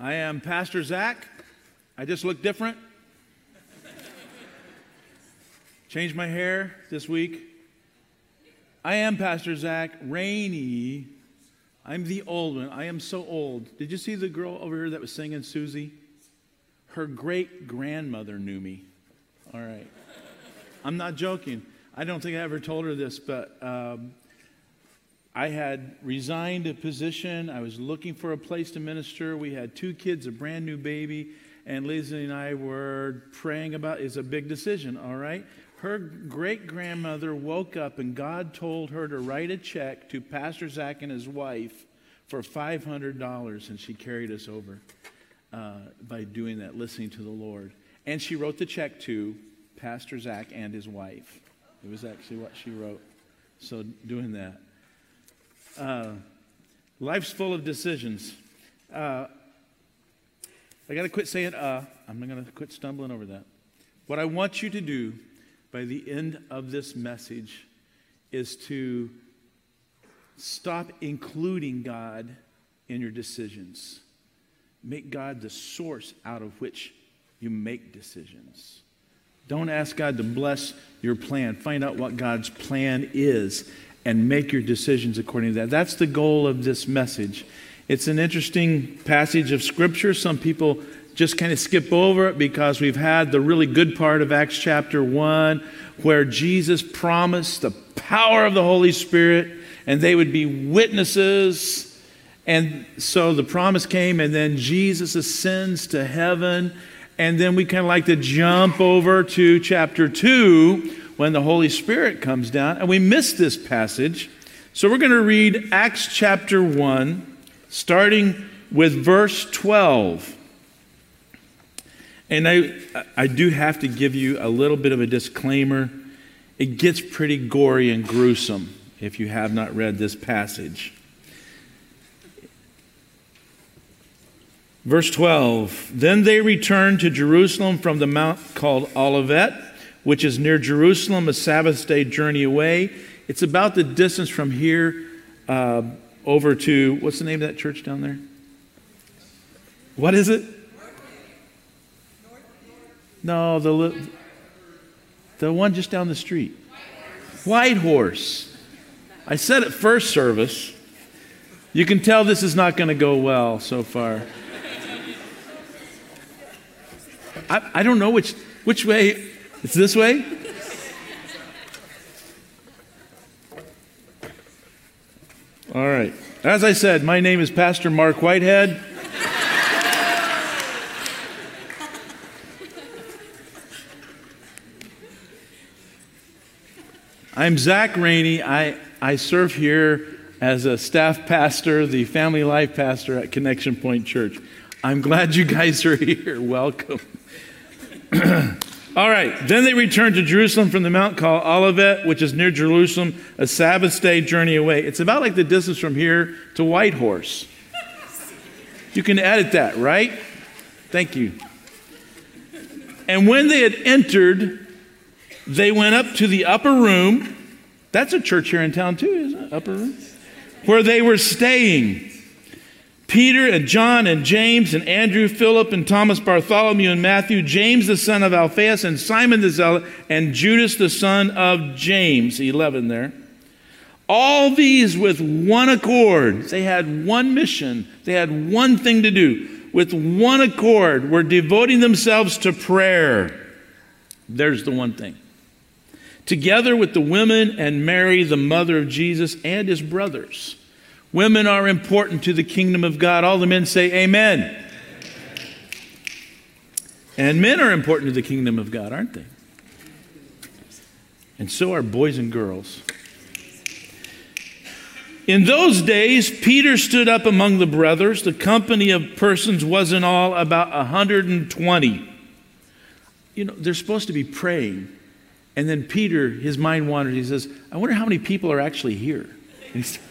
I am Pastor Zach. I just look different. Changed my hair this week. I am Pastor Zach Rainey. I'm the old one. I am so old. Did you see the girl over here that was singing Susie? Her great grandmother knew me. All right. I'm not joking. I don't think I ever told her this, but um, I had resigned a position. I was looking for a place to minister. We had two kids, a brand new baby, and Lizzie and I were praying about it's a big decision, all right? Her great grandmother woke up and God told her to write a check to Pastor Zach and his wife for $500, and she carried us over uh, by doing that, listening to the Lord. And she wrote the check to Pastor Zach and his wife. It was actually what she wrote. So, doing that. Uh, life's full of decisions. Uh, I got to quit saying uh. I'm going to quit stumbling over that. What I want you to do by the end of this message is to stop including God in your decisions. Make God the source out of which you make decisions. Don't ask God to bless your plan. Find out what God's plan is and make your decisions according to that. That's the goal of this message. It's an interesting passage of Scripture. Some people just kind of skip over it because we've had the really good part of Acts chapter 1 where Jesus promised the power of the Holy Spirit and they would be witnesses. And so the promise came, and then Jesus ascends to heaven. And then we kind of like to jump over to chapter 2 when the Holy Spirit comes down. And we miss this passage. So we're going to read Acts chapter 1, starting with verse 12. And I, I do have to give you a little bit of a disclaimer. It gets pretty gory and gruesome if you have not read this passage. Verse 12 Then they returned to Jerusalem from the mount called Olivet which is near Jerusalem, a Sabbath day journey away. It's about the distance from here uh, over to, what's the name of that church down there? What is it? No, the, the one just down the street. White Horse. I said at first service, you can tell this is not going to go well so far. I, I don't know which, which way it's this way? All right. As I said, my name is Pastor Mark Whitehead. I'm Zach Rainey. I, I serve here as a staff pastor, the family life pastor at Connection Point Church. I'm glad you guys are here. Welcome. All right. Then they returned to Jerusalem from the mount called Olivet, which is near Jerusalem, a Sabbath day journey away. It's about like the distance from here to Whitehorse. You can edit that, right? Thank you. And when they had entered, they went up to the upper room. That's a church here in town, too, isn't it? Upper room? Where they were staying. Peter and John and James and Andrew, Philip and Thomas, Bartholomew and Matthew, James the son of Alphaeus and Simon the Zealot, and Judas the son of James. 11 there. All these with one accord. They had one mission, they had one thing to do. With one accord, were devoting themselves to prayer. There's the one thing. Together with the women and Mary, the mother of Jesus, and his brothers. Women are important to the kingdom of God. All the men say, Amen. And men are important to the kingdom of God, aren't they? And so are boys and girls. In those days, Peter stood up among the brothers. The company of persons was in all about 120. You know, they're supposed to be praying. And then Peter, his mind wanders. He says, I wonder how many people are actually here.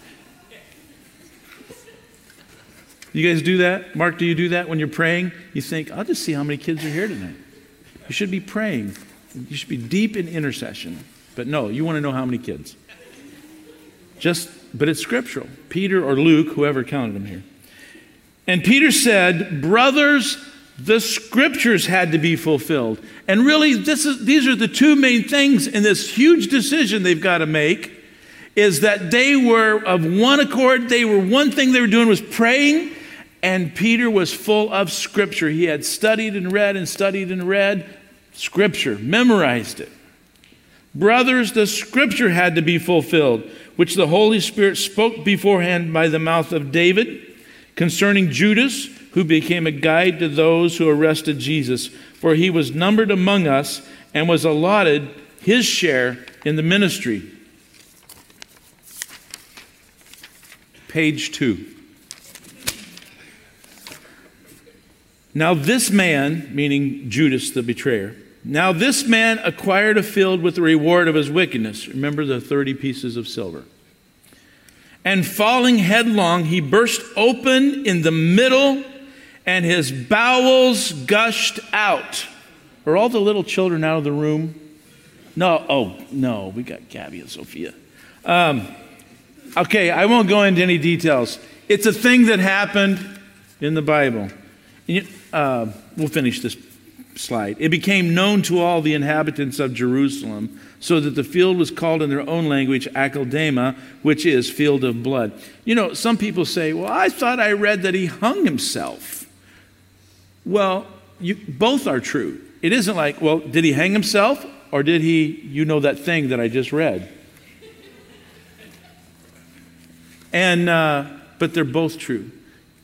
You guys do that? Mark, do you do that when you're praying? You think, I'll just see how many kids are here tonight. You should be praying. You should be deep in intercession. But no, you want to know how many kids. Just, but it's scriptural. Peter or Luke, whoever counted them here. And Peter said, Brothers, the scriptures had to be fulfilled. And really, this is, these are the two main things in this huge decision they've got to make is that they were of one accord. They were one thing they were doing was praying. And Peter was full of scripture. He had studied and read and studied and read scripture, memorized it. Brothers, the scripture had to be fulfilled, which the Holy Spirit spoke beforehand by the mouth of David concerning Judas, who became a guide to those who arrested Jesus. For he was numbered among us and was allotted his share in the ministry. Page two. Now, this man, meaning Judas the betrayer, now this man acquired a field with the reward of his wickedness. Remember the 30 pieces of silver. And falling headlong, he burst open in the middle, and his bowels gushed out. Are all the little children out of the room? No, oh, no, we got Gabby and Sophia. Um, okay, I won't go into any details. It's a thing that happened in the Bible. Uh, we'll finish this slide. It became known to all the inhabitants of Jerusalem, so that the field was called in their own language Akeldama, which is field of blood. You know, some people say, well, I thought I read that he hung himself. Well, you, both are true. It isn't like, well, did he hang himself or did he, you know, that thing that I just read? And, uh, but they're both true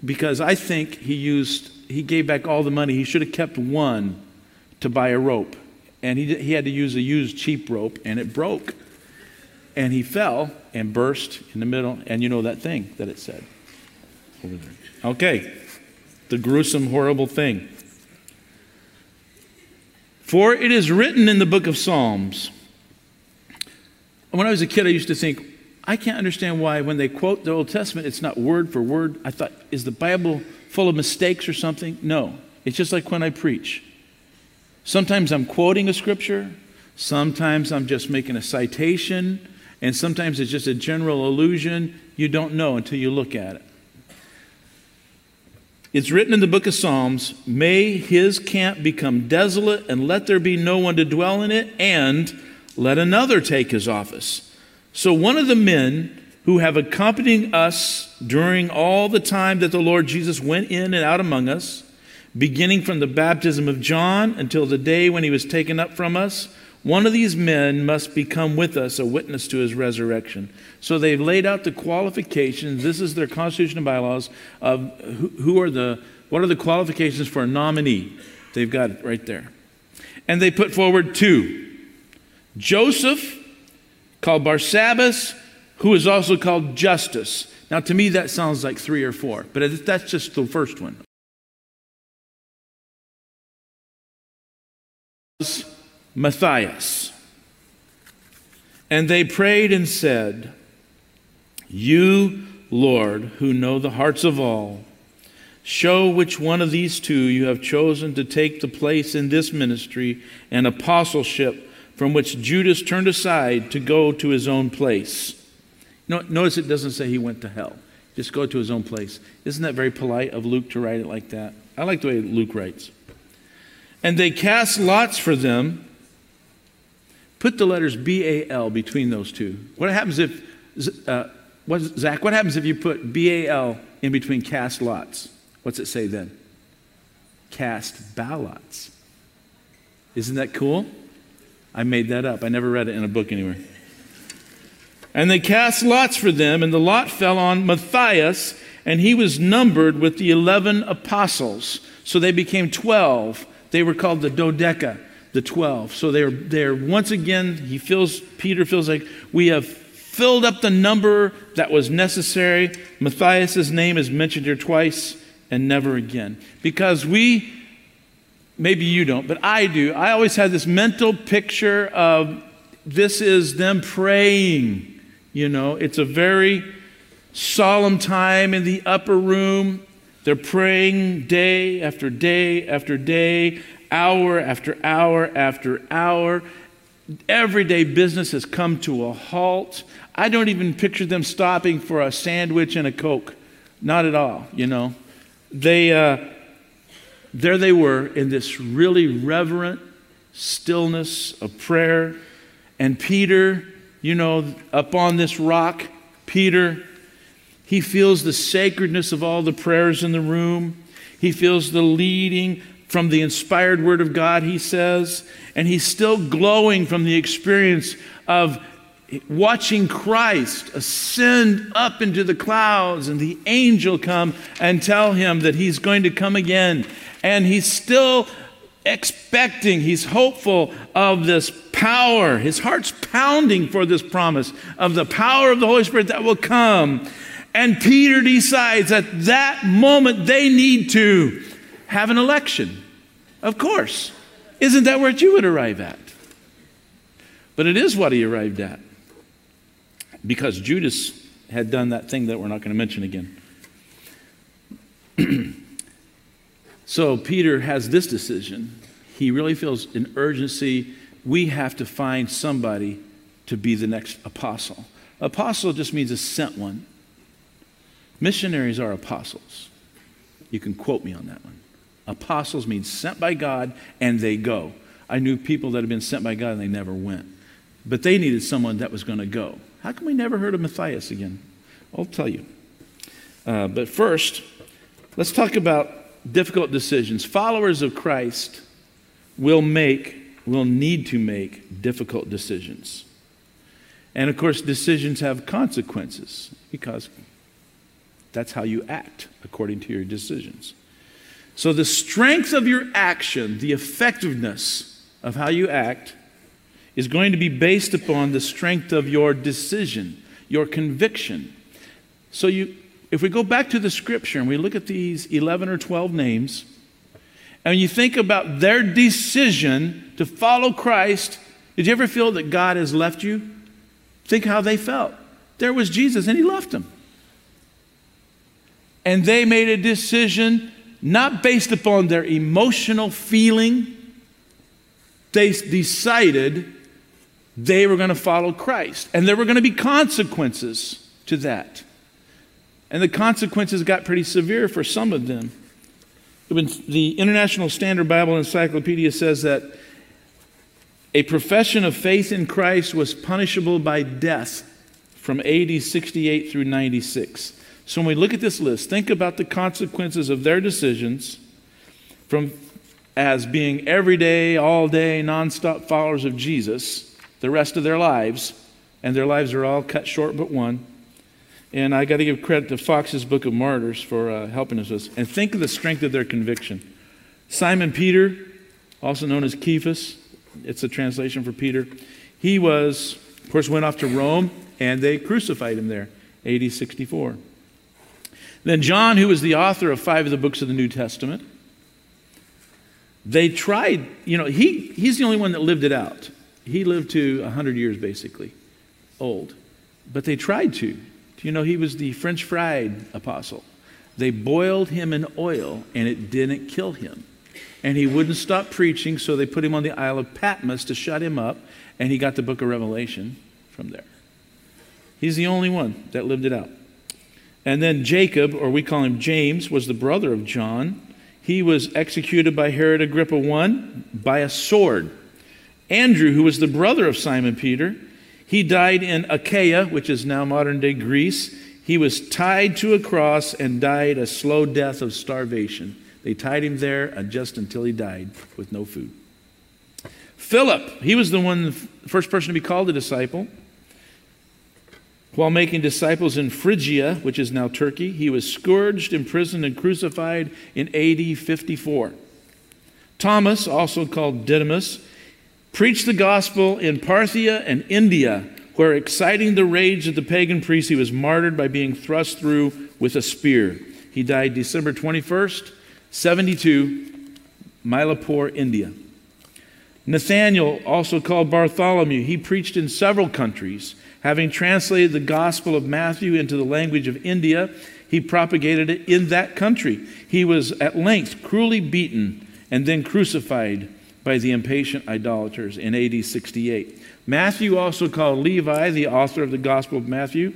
because I think he used he gave back all the money. He should have kept one to buy a rope. And he, he had to use a used cheap rope, and it broke. And he fell and burst in the middle. And you know that thing that it said over there. Okay. The gruesome, horrible thing. For it is written in the book of Psalms. When I was a kid, I used to think, I can't understand why when they quote the Old Testament, it's not word for word. I thought, is the Bible full of mistakes or something? No. It's just like when I preach. Sometimes I'm quoting a scripture, sometimes I'm just making a citation, and sometimes it's just a general allusion. You don't know until you look at it. It's written in the book of Psalms May his camp become desolate, and let there be no one to dwell in it, and let another take his office. So one of the men who have accompanied us during all the time that the Lord Jesus went in and out among us, beginning from the baptism of John until the day when he was taken up from us. One of these men must become with us a witness to his resurrection. So they've laid out the qualifications. This is their constitution and bylaws of who, are the, what are the qualifications for a nominee? They've got it right there. And they put forward two Joseph, called Barsabbas, who is also called Justus. Now, to me, that sounds like three or four, but that's just the first one. Matthias. And they prayed and said, You, Lord, who know the hearts of all, show which one of these two you have chosen to take the place in this ministry and apostleship from which Judas turned aside to go to his own place. Notice it doesn't say he went to hell. Just go to his own place. Isn't that very polite of Luke to write it like that? I like the way Luke writes. And they cast lots for them. Put the letters B A L between those two. What happens if, uh, what, Zach, what happens if you put B A L in between cast lots? What's it say then? Cast ballots. Isn't that cool? I made that up. I never read it in a book anywhere. And they cast lots for them, and the lot fell on Matthias, and he was numbered with the 11 apostles. So they became 12. They were called the Dodeca, the 12. So they're, they're once again, he feels, Peter feels like we have filled up the number that was necessary. Matthias' name is mentioned here twice and never again. Because we, maybe you don't, but I do, I always had this mental picture of this is them praying. You know, it's a very solemn time in the upper room. They're praying day after day after day, hour after hour after hour. Everyday business has come to a halt. I don't even picture them stopping for a sandwich and a Coke. Not at all, you know. They, uh, there they were in this really reverent stillness of prayer. And Peter, you know, up on this rock, Peter, he feels the sacredness of all the prayers in the room. He feels the leading from the inspired word of God, he says. And he's still glowing from the experience of watching Christ ascend up into the clouds and the angel come and tell him that he's going to come again. And he's still expecting, he's hopeful of this power. His heart's pounding for this promise of the power of the Holy Spirit that will come. And Peter decides at that moment they need to have an election. Of course. Isn't that where you would arrive at? But it is what he arrived at because Judas had done that thing that we're not going to mention again. so Peter has this decision. He really feels an urgency. We have to find somebody to be the next apostle. Apostle just means a sent one. Missionaries are apostles. You can quote me on that one. Apostles means sent by God and they go. I knew people that had been sent by God and they never went. But they needed someone that was going to go. How come we never heard of Matthias again? I'll tell you. Uh, but first, let's talk about difficult decisions. Followers of Christ will make, will need to make difficult decisions. And of course, decisions have consequences because that's how you act according to your decisions. So, the strength of your action, the effectiveness of how you act, is going to be based upon the strength of your decision, your conviction. So you if we go back to the scripture and we look at these 11 or 12 names, and you think about their decision to follow Christ, did you ever feel that God has left you? Think how they felt. There was Jesus and he left them. And they made a decision not based upon their emotional feeling. They decided they were going to follow Christ. And there were going to be consequences to that. And the consequences got pretty severe for some of them. The International Standard Bible Encyclopedia says that a profession of faith in Christ was punishable by death from AD 68 through 96. So when we look at this list, think about the consequences of their decisions from as being everyday, all day, nonstop followers of Jesus the rest of their lives, and their lives are all cut short but one. And I got to give credit to Fox's Book of Martyrs for uh, helping us with this. And think of the strength of their conviction. Simon Peter, also known as Cephas, it's a translation for Peter. He was, of course, went off to Rome, and they crucified him there, AD 64. Then John, who was the author of five of the books of the New Testament, they tried, you know, he, he's the only one that lived it out. He lived to 100 years basically, old. But they tried to. You know, he was the French fried apostle. They boiled him in oil and it didn't kill him. And he wouldn't stop preaching, so they put him on the Isle of Patmos to shut him up, and he got the book of Revelation from there. He's the only one that lived it out. And then Jacob, or we call him James, was the brother of John. He was executed by Herod Agrippa I by a sword. Andrew, who was the brother of Simon Peter, he died in Achaia, which is now modern day Greece. He was tied to a cross and died a slow death of starvation. They tied him there uh, just until he died with no food. Philip, he was the one, the first person to be called a disciple. While making disciples in Phrygia, which is now Turkey, he was scourged, imprisoned, and crucified in AD 54. Thomas, also called Didymus, preached the gospel in Parthia and India where, exciting the rage of the pagan priests, he was martyred by being thrust through with a spear. He died December 21st, 72, Mylapore, India. Nathanael, also called Bartholomew, he preached in several countries. Having translated the Gospel of Matthew into the language of India, he propagated it in that country. He was at length cruelly beaten and then crucified by the impatient idolaters in AD 68. Matthew, also called Levi, the author of the Gospel of Matthew,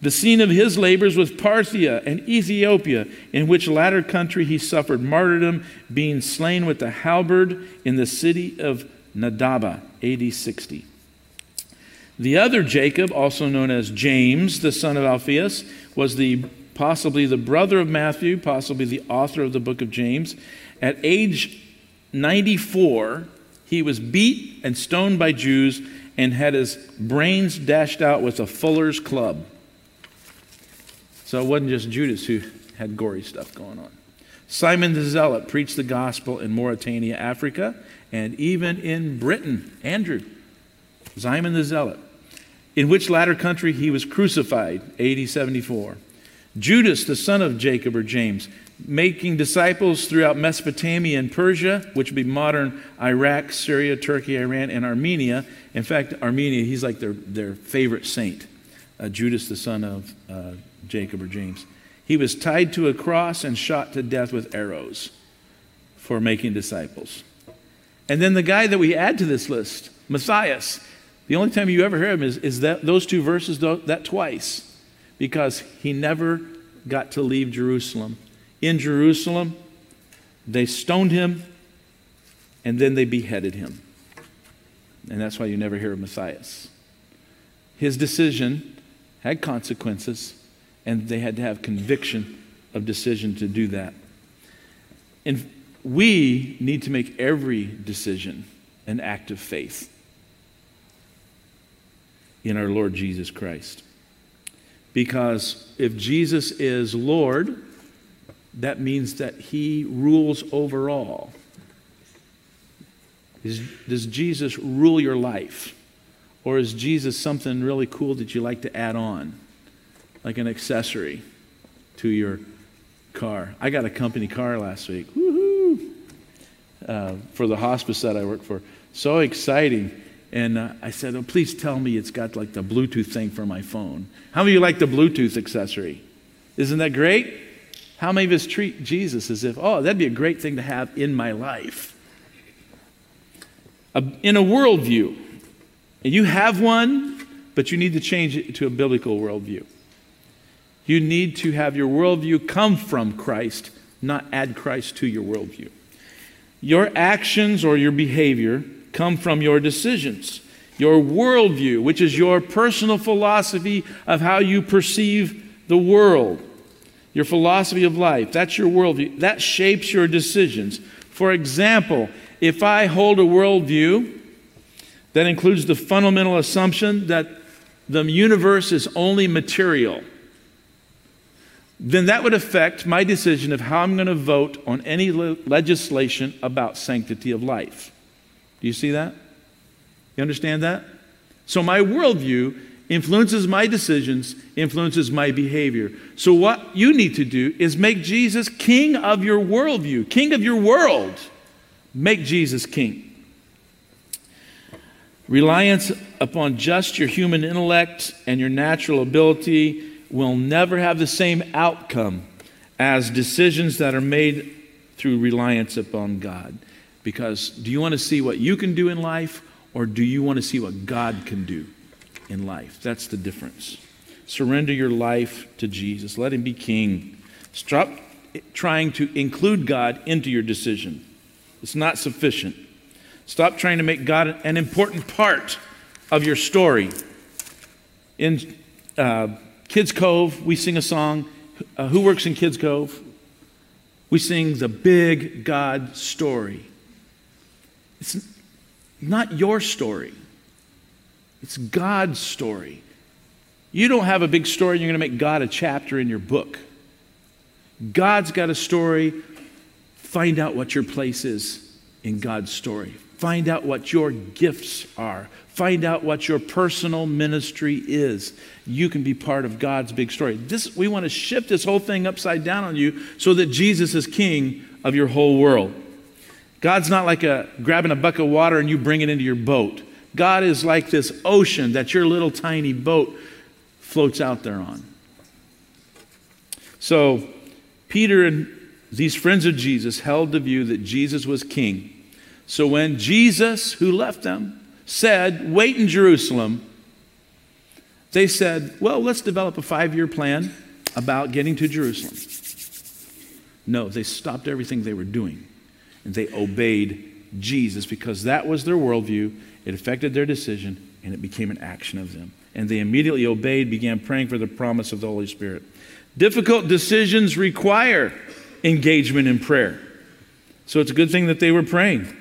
the scene of his labors was Parthia and Ethiopia, in which latter country he suffered martyrdom, being slain with the halberd in the city of Nadaba, AD 60. The other Jacob, also known as James, the son of Alphaeus, was the possibly the brother of Matthew, possibly the author of the book of James. At age 94, he was beat and stoned by Jews and had his brains dashed out with a fuller's club. So it wasn't just Judas who had gory stuff going on. Simon the Zealot preached the gospel in Mauritania, Africa, and even in Britain. Andrew, Simon the Zealot, in which latter country he was crucified, AD 74. Judas, the son of Jacob or James, making disciples throughout Mesopotamia and Persia, which would be modern Iraq, Syria, Turkey, Iran, and Armenia. In fact, Armenia, he's like their, their favorite saint, uh, Judas, the son of uh, Jacob or James. He was tied to a cross and shot to death with arrows for making disciples. And then the guy that we add to this list, Matthias, the only time you ever hear him is, is that those two verses, that twice, because he never got to leave Jerusalem in Jerusalem. They stoned him and then they beheaded him. And that's why you never hear of Matthias. His decision had consequences, and they had to have conviction of decision to do that. And we need to make every decision an act of faith in our Lord Jesus Christ. Because if Jesus is Lord, that means that he rules over all. Is, does Jesus rule your life? Or is Jesus something really cool that you like to add on, like an accessory to your car? I got a company car last week. Woohoo! Uh, for the hospice that I work for. So exciting. And uh, I said, oh, please tell me it's got like the Bluetooth thing for my phone. How many of you like the Bluetooth accessory? Isn't that great? How many of us treat Jesus as if, oh, that'd be a great thing to have in my life? in a worldview, and you have one, but you need to change it to a biblical worldview. You need to have your worldview come from Christ, not add Christ to your worldview. Your actions or your behavior come from your decisions. Your worldview, which is your personal philosophy of how you perceive the world your philosophy of life, that's your worldview. That shapes your decisions. For example, if I hold a worldview that includes the fundamental assumption that the universe is only material, then that would affect my decision of how I'm going to vote on any le- legislation about sanctity of life. Do you see that? You understand that? So my worldview influences my decisions, influences my behavior. So, what you need to do is make Jesus king of your worldview, king of your world. Make Jesus king. Reliance upon just your human intellect and your natural ability will never have the same outcome as decisions that are made through reliance upon God. Because do you want to see what you can do in life, or do you want to see what God can do? in life. That's the difference. Surrender your life to Jesus. Let Him be King. Stop trying to include God into your decision, it's not sufficient. Stop trying to make God an important part of your story. In uh, Kids Cove, we sing a song. Uh, who works in Kids Cove? We sing the big God story. It's not your story. It's God's story. You don't have a big story and you're going to make God a chapter in your book. God's got a story. Find out what your place is in God's story. Find out what your gifts are. Find out what your personal ministry is. You can be part of God's big story. This, we want to shift this whole thing upside down on you so that Jesus is king of your whole world. God's not like a grabbing a bucket of water and you bring it into your boat. God is like this ocean that your little tiny boat floats out there on. So, Peter and these friends of Jesus held the view that Jesus was king. So, when Jesus, who left them, said, Wait in Jerusalem, they said, Well, let's develop a five year plan about getting to Jerusalem. No, they stopped everything they were doing and they obeyed Jesus because that was their worldview. It affected their decision and it became an action of them. And they immediately obeyed, began praying for the promise of the Holy Spirit. Difficult decisions require engagement in prayer. So it's a good thing that they were praying.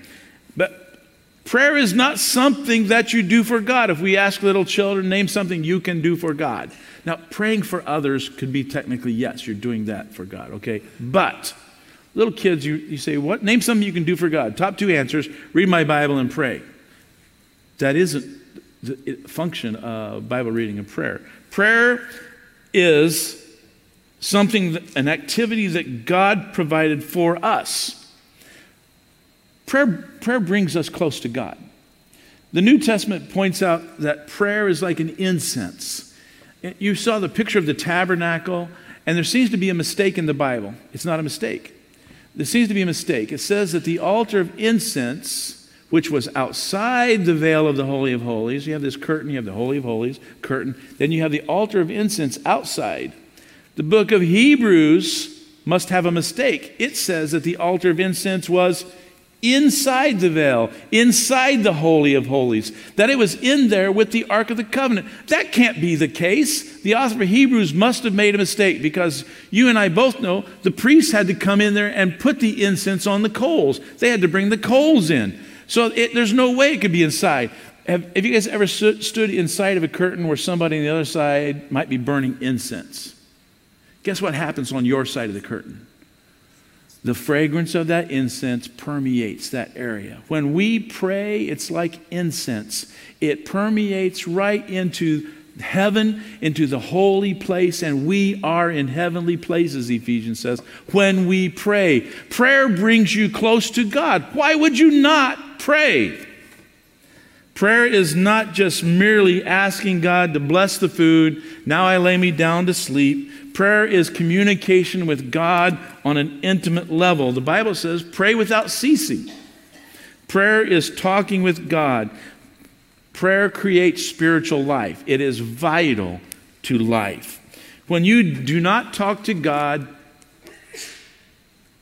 But prayer is not something that you do for God. If we ask little children, name something you can do for God. Now, praying for others could be technically, yes, you're doing that for God, okay? But little kids, you, you say, what? Name something you can do for God. Top two answers read my Bible and pray. That isn't the function of Bible reading and prayer. Prayer is something, that, an activity that God provided for us. Prayer, prayer brings us close to God. The New Testament points out that prayer is like an incense. You saw the picture of the tabernacle, and there seems to be a mistake in the Bible. It's not a mistake. There seems to be a mistake. It says that the altar of incense, which was outside the veil of the Holy of Holies, you have this curtain, you have the Holy of Holies, curtain, then you have the altar of incense outside. The book of Hebrews must have a mistake. It says that the altar of incense was inside the veil, inside the Holy of Holies, that it was in there with the Ark of the Covenant. That can't be the case. The author of Hebrews must have made a mistake because you and I both know the priests had to come in there and put the incense on the coals. They had to bring the coals in. So it, there's no way it could be inside. Have, have you guys ever stood inside of a curtain where somebody on the other side might be burning incense? Guess what happens on your side of the curtain? The fragrance of that incense permeates that area. When we pray, it's like incense. It permeates right into heaven, into the holy place, and we are in heavenly places, Ephesians says, when we pray. Prayer brings you close to God. Why would you not pray? Prayer is not just merely asking God to bless the food, now I lay me down to sleep. Prayer is communication with God on an intimate level. The Bible says, pray without ceasing. Prayer is talking with God. Prayer creates spiritual life, it is vital to life. When you do not talk to God,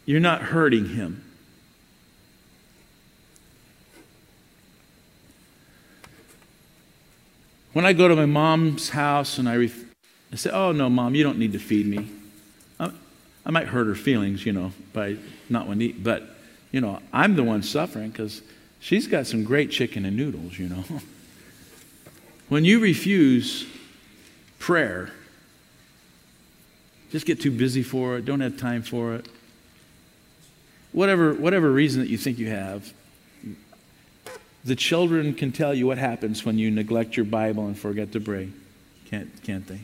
you're not hurting Him. When I go to my mom's house and I I say, Oh, no, mom, you don't need to feed me. I, I might hurt her feelings, you know, by not wanting to eat, but, you know, I'm the one suffering because she's got some great chicken and noodles, you know. when you refuse prayer, just get too busy for it, don't have time for it, whatever, whatever reason that you think you have, the children can tell you what happens when you neglect your Bible and forget to pray. Can't, can't they?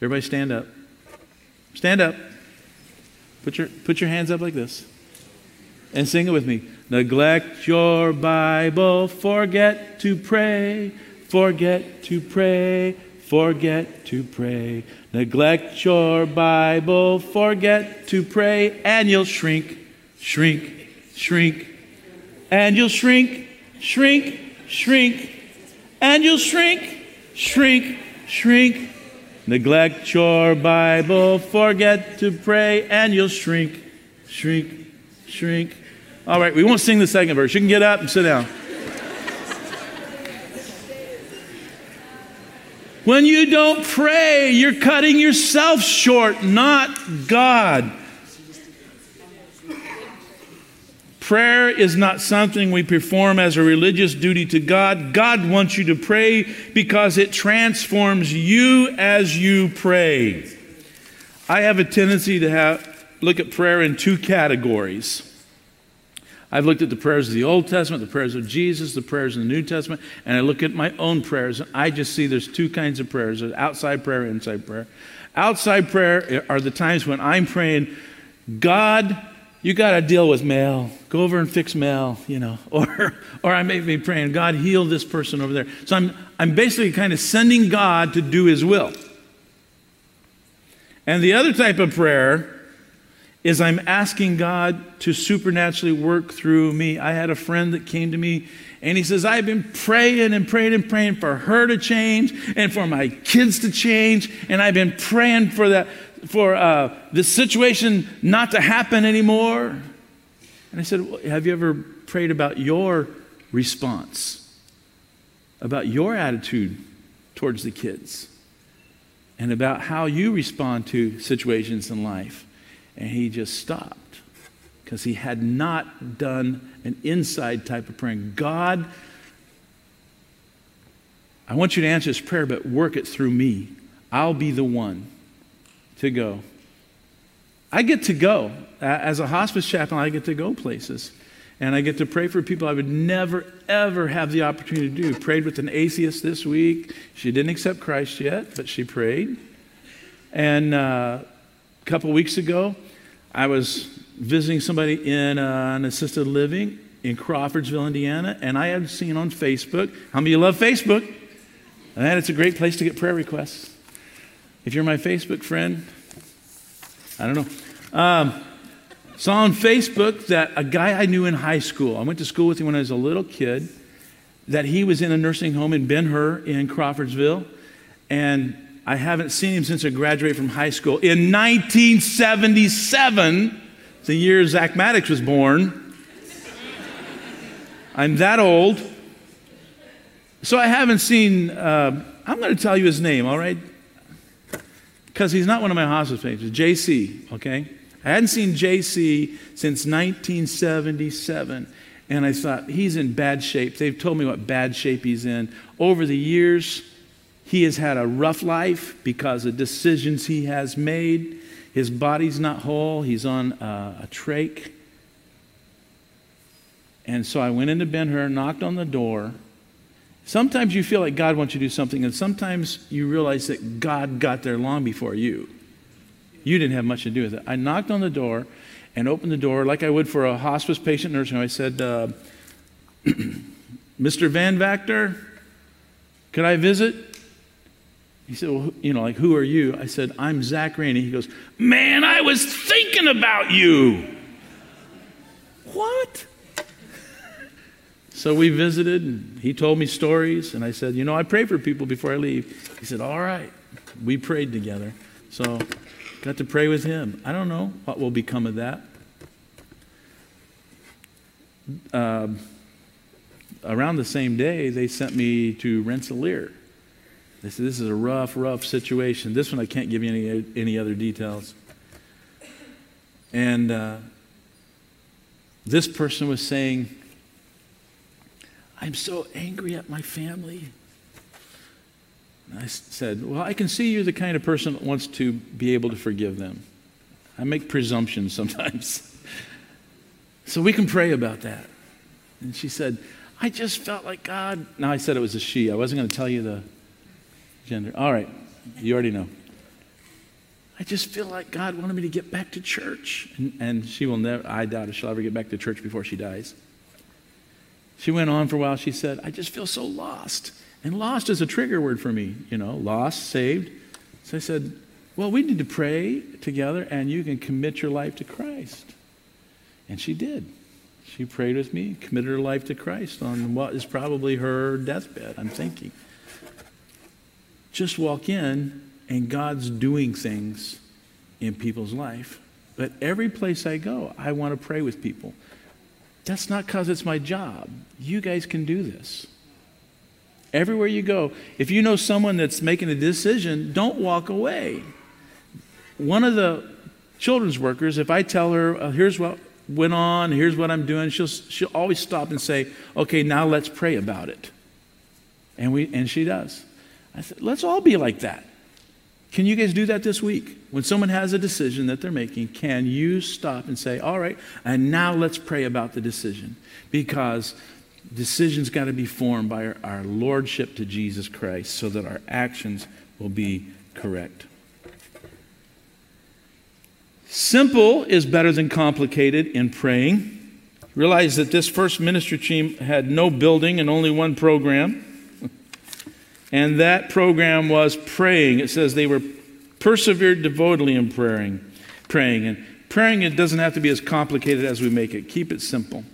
Everybody stand up. Stand up. Put your, put your hands up like this. And sing it with me. Neglect your Bible, forget to pray, forget to pray, forget to pray. Neglect your Bible, forget to pray, and you'll shrink, shrink, shrink. And you'll shrink, shrink, shrink. And you'll shrink, shrink, shrink. Neglect your Bible, forget to pray, and you'll shrink, shrink, shrink. All right, we won't sing the second verse. You can get up and sit down. When you don't pray, you're cutting yourself short, not God. Prayer is not something we perform as a religious duty to God. God wants you to pray because it transforms you as you pray. I have a tendency to have, look at prayer in two categories. I've looked at the prayers of the Old Testament, the prayers of Jesus, the prayers in the New Testament, and I look at my own prayers, and I just see there's two kinds of prayers there's outside prayer, inside prayer. Outside prayer are the times when I'm praying, God, you got to deal with Mel. Go over and fix Mel, you know. Or, or I may be praying, God, heal this person over there. So I'm, I'm basically kind of sending God to do his will. And the other type of prayer is I'm asking God to supernaturally work through me. I had a friend that came to me and he says, I've been praying and praying and praying for her to change and for my kids to change. And I've been praying for that, for uh, this situation not to happen anymore. And I said, well, Have you ever prayed about your response, about your attitude towards the kids, and about how you respond to situations in life? And he just stopped because he had not done an inside type of praying. God, I want you to answer this prayer, but work it through me. I'll be the one to go. I get to go. As a hospice chaplain, I get to go places. And I get to pray for people I would never, ever have the opportunity to do. Prayed with an atheist this week. She didn't accept Christ yet, but she prayed. And uh, a couple weeks ago, I was visiting somebody in uh, an assisted living in Crawfordsville, Indiana, and I had seen on Facebook. How many of you love Facebook? And it's a great place to get prayer requests. If you're my Facebook friend, I don't know. Um, saw on Facebook that a guy I knew in high school, I went to school with him when I was a little kid, that he was in a nursing home in Ben Hur in Crawfordsville, and I haven't seen him since I graduated from high school. In 1977, the year Zach Maddox was born, I'm that old. So I haven't seen, uh, I'm going to tell you his name, all right? Because he's not one of my hospice patients, JC, okay? I hadn't seen JC since 1977. And I thought, he's in bad shape. They've told me what bad shape he's in. Over the years, he has had a rough life because of decisions he has made. His body's not whole. He's on a trach. And so I went into Ben Hur, knocked on the door. Sometimes you feel like God wants you to do something, and sometimes you realize that God got there long before you. You didn't have much to do with it. I knocked on the door and opened the door like I would for a hospice patient home. I said, uh, Mr. Van Vactor, could I visit? He said, Well, you know, like, who are you? I said, I'm Zach Rainey. He goes, Man, I was thinking about you. What? So we visited, and he told me stories, and I said, You know, I pray for people before I leave. He said, All right. We prayed together. So got to pray with him. I don't know what will become of that. Uh, around the same day, they sent me to Rensselaer they said, This is a rough, rough situation. This one I can't give you any, any other details. And uh, this person was saying, I'm so angry at my family. And I said, Well, I can see you're the kind of person that wants to be able to forgive them. I make presumptions sometimes. so we can pray about that. And she said, I just felt like God. Now I said it was a she. I wasn't going to tell you the gender. All right, you already know. I just feel like God wanted me to get back to church. And, and she will never, I doubt if she'll ever get back to church before she dies. She went on for a while. She said, I just feel so lost. And lost is a trigger word for me, you know, lost, saved. So I said, Well, we need to pray together and you can commit your life to Christ. And she did. She prayed with me, committed her life to Christ on what is probably her deathbed, I'm thinking just walk in and God's doing things in people's life. But every place I go, I want to pray with people. That's not because it's my job. You guys can do this. Everywhere you go, if you know someone that's making a decision, don't walk away. One of the children's workers, if I tell her, uh, here's what went on, here's what I'm doing, she'll, she'll always stop and say, okay, now let's pray about it. And, we, and she does. I said, let's all be like that. Can you guys do that this week? When someone has a decision that they're making, can you stop and say, All right, and now let's pray about the decision? Because decisions got to be formed by our, our, lordship to Jesus Christ so that our actions will be correct. Simple is better than complicated in praying. Realize that this first ministry team had no building and only one program. And that program was praying. It says they were persevered devotedly in praying. Praying. And praying, it doesn't have to be as complicated as we make it. Keep it simple.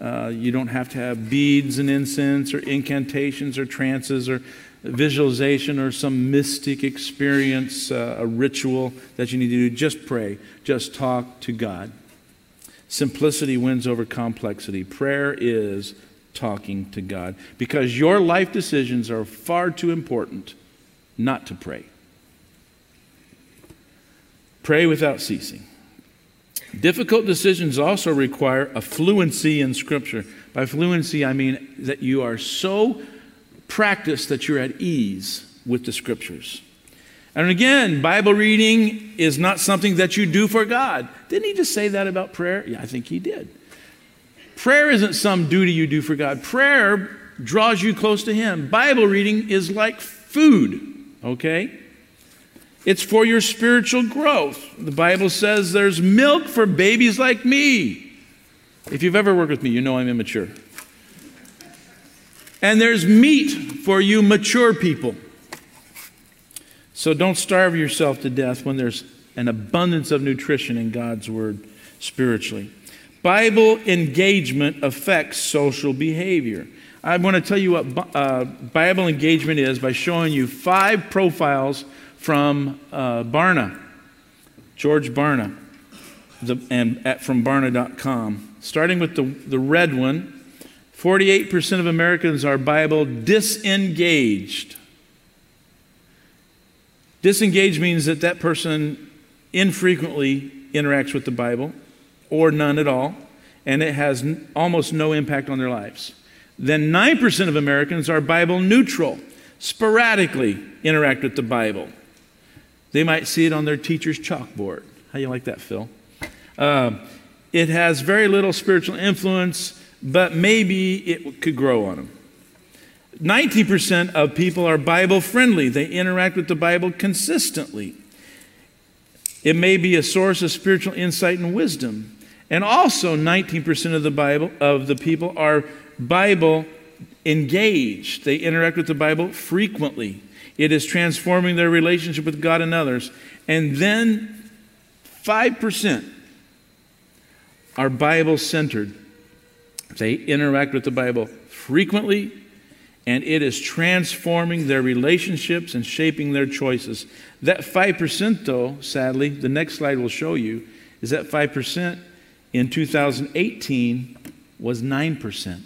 Uh, you don't have to have beads and incense or incantations or trances or visualization or some mystic experience, uh, a ritual that you need to do. Just pray. Just talk to God. Simplicity wins over complexity. Prayer is talking to God because your life decisions are far too important not to pray. Pray without ceasing. Difficult decisions also require a fluency in Scripture. By fluency, I mean that you are so practiced that you're at ease with the Scriptures. And again, Bible reading is not something that you do for God. Didn't he just say that about prayer? Yeah, I think he did. Prayer isn't some duty you do for God. Prayer draws you close to Him. Bible reading is like food, okay? It's for your spiritual growth. The Bible says there's milk for babies like me. If you've ever worked with me, you know I'm immature. And there's meat for you mature people. So don't starve yourself to death when there's an abundance of nutrition in God's Word spiritually. Bible engagement affects social behavior. I want to tell you what uh, Bible engagement is by showing you five profiles from uh, Barna, George Barna, the, and at, from Barna.com. Starting with the, the red one 48% of Americans are Bible disengaged. Disengaged means that that person infrequently interacts with the Bible or none at all, and it has n- almost no impact on their lives. Then 9% of Americans are Bible neutral, sporadically interact with the Bible. They might see it on their teacher's chalkboard. How you like that, Phil? Uh, it has very little spiritual influence, but maybe it could grow on them. 90% of people are Bible friendly. They interact with the Bible consistently. It may be a source of spiritual insight and wisdom. And also 19% of the Bible of the people are Bible engaged. They interact with the Bible frequently. It is transforming their relationship with God and others. And then 5% are Bible centered. They interact with the Bible frequently and it is transforming their relationships and shaping their choices. That 5%, though, sadly, the next slide will show you, is that 5% in 2018 was 9%.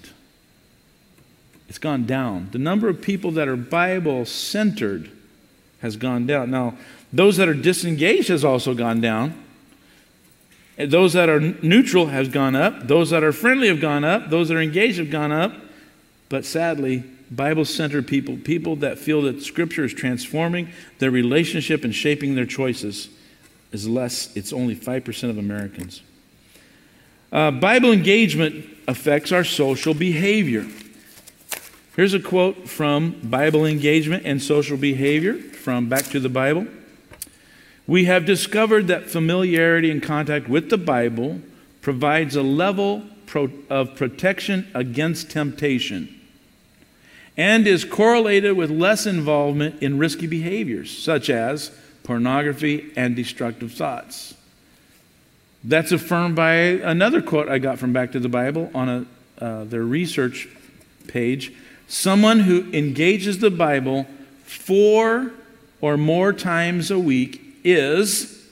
It's gone down. The number of people that are Bible centered has gone down. Now, those that are disengaged has also gone down. Those that are neutral has gone up. Those that are friendly have gone up. Those that are engaged have gone up. But sadly, Bible centered people, people that feel that Scripture is transforming their relationship and shaping their choices, is less, it's only 5% of Americans. Uh, Bible engagement affects our social behavior. Here's a quote from Bible Engagement and Social Behavior from Back to the Bible. We have discovered that familiarity and contact with the Bible provides a level of protection against temptation and is correlated with less involvement in risky behaviors, such as pornography and destructive thoughts. That's affirmed by another quote I got from Back to the Bible on a, uh, their research page. Someone who engages the Bible four or more times a week is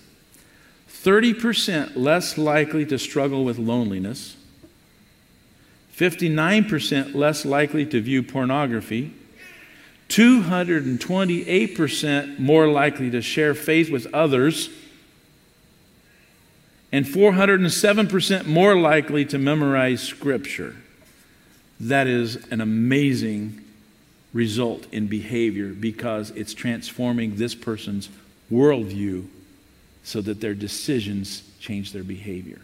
30% less likely to struggle with loneliness 59% less likely to view pornography, 228% more likely to share faith with others, and 407% more likely to memorize Scripture. That is an amazing result in behavior because it's transforming this person's worldview so that their decisions change their behavior.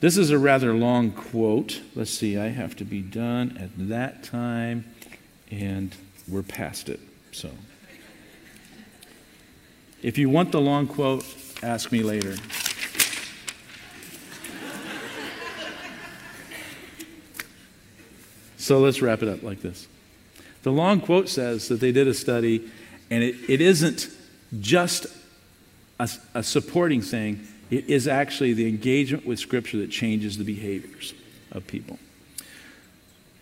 This is a rather long quote. Let's see, I have to be done at that time, and we're past it. So, if you want the long quote, ask me later. So, let's wrap it up like this. The long quote says that they did a study, and it, it isn't just a, a supporting thing, it is actually the engagement with Scripture that changes the behaviors of people.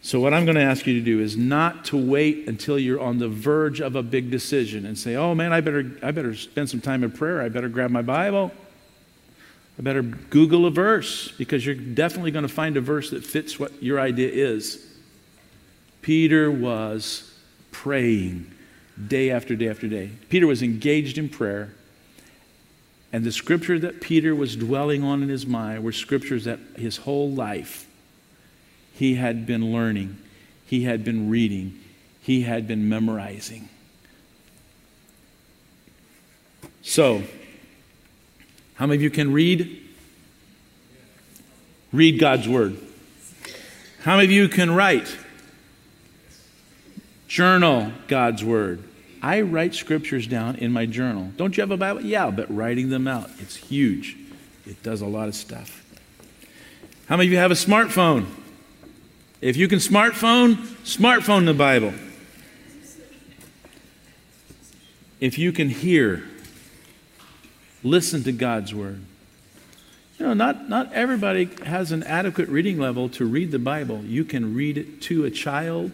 So, what I'm going to ask you to do is not to wait until you're on the verge of a big decision and say, oh man, I better, I better spend some time in prayer. I better grab my Bible. I better Google a verse because you're definitely going to find a verse that fits what your idea is. Peter was praying day after day after day. Peter was engaged in prayer. And the scripture that Peter was dwelling on in his mind were scriptures that his whole life he had been learning, he had been reading, he had been memorizing. So, how many of you can read? Read God's Word. How many of you can write? Journal God's Word. I write scriptures down in my journal. Don't you have a Bible? Yeah, but writing them out, it's huge. It does a lot of stuff. How many of you have a smartphone? If you can smartphone, smartphone the Bible. If you can hear, listen to God's word. You know, not, not everybody has an adequate reading level to read the Bible. You can read it to a child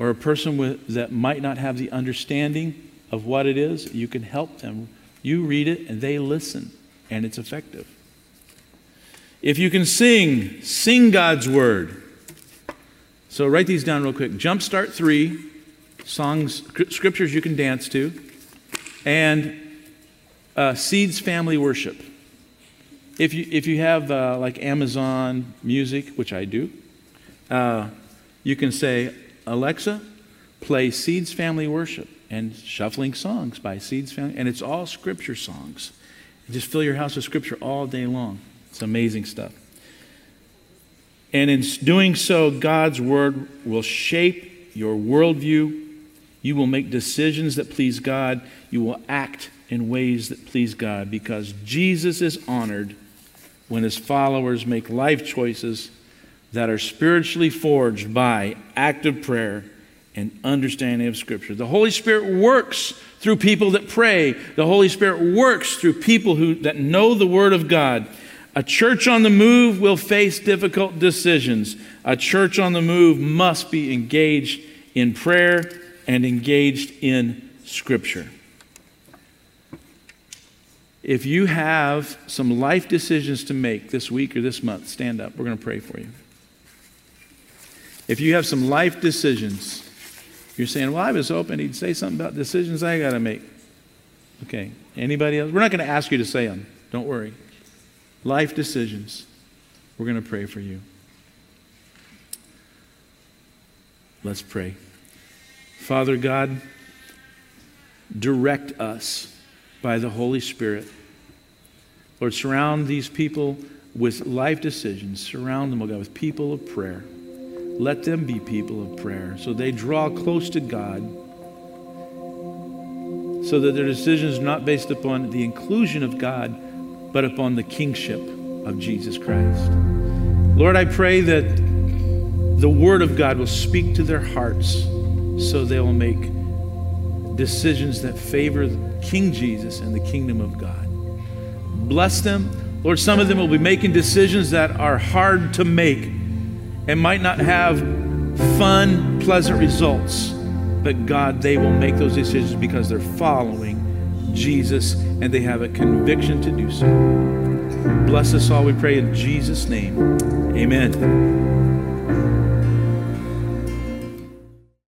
or a person with, that might not have the understanding of what it is, you can help them. You read it and they listen, and it's effective. If you can sing, sing God's word. So write these down real quick. Jumpstart 3, songs, scriptures you can dance to, and uh, Seeds Family Worship. If you, if you have uh, like Amazon Music, which I do, uh, you can say, Alexa, play Seeds Family Worship and Shuffling Songs by Seeds Family. And it's all scripture songs. You just fill your house with scripture all day long. It's amazing stuff. And in doing so, God's word will shape your worldview. You will make decisions that please God. You will act in ways that please God because Jesus is honored when his followers make life choices that are spiritually forged by active prayer and understanding of Scripture. The Holy Spirit works through people that pray. The Holy Spirit works through people who, that know the Word of God. A church on the move will face difficult decisions. A church on the move must be engaged in prayer and engaged in Scripture. If you have some life decisions to make this week or this month, stand up. We're going to pray for you. If you have some life decisions, you're saying, Well, I was hoping he'd say something about decisions I got to make. Okay. Anybody else? We're not going to ask you to say them. Don't worry. Life decisions. We're going to pray for you. Let's pray. Father God, direct us by the Holy Spirit. Lord, surround these people with life decisions. Surround them, oh God, with people of prayer. Let them be people of prayer so they draw close to God, so that their decisions are not based upon the inclusion of God, but upon the kingship of Jesus Christ. Lord, I pray that the Word of God will speak to their hearts so they will make decisions that favor King Jesus and the kingdom of God. Bless them. Lord, some of them will be making decisions that are hard to make and might not have fun, pleasant results. But God, they will make those decisions because they're following Jesus and they have a conviction to do so. Bless us all, we pray in Jesus' name. Amen.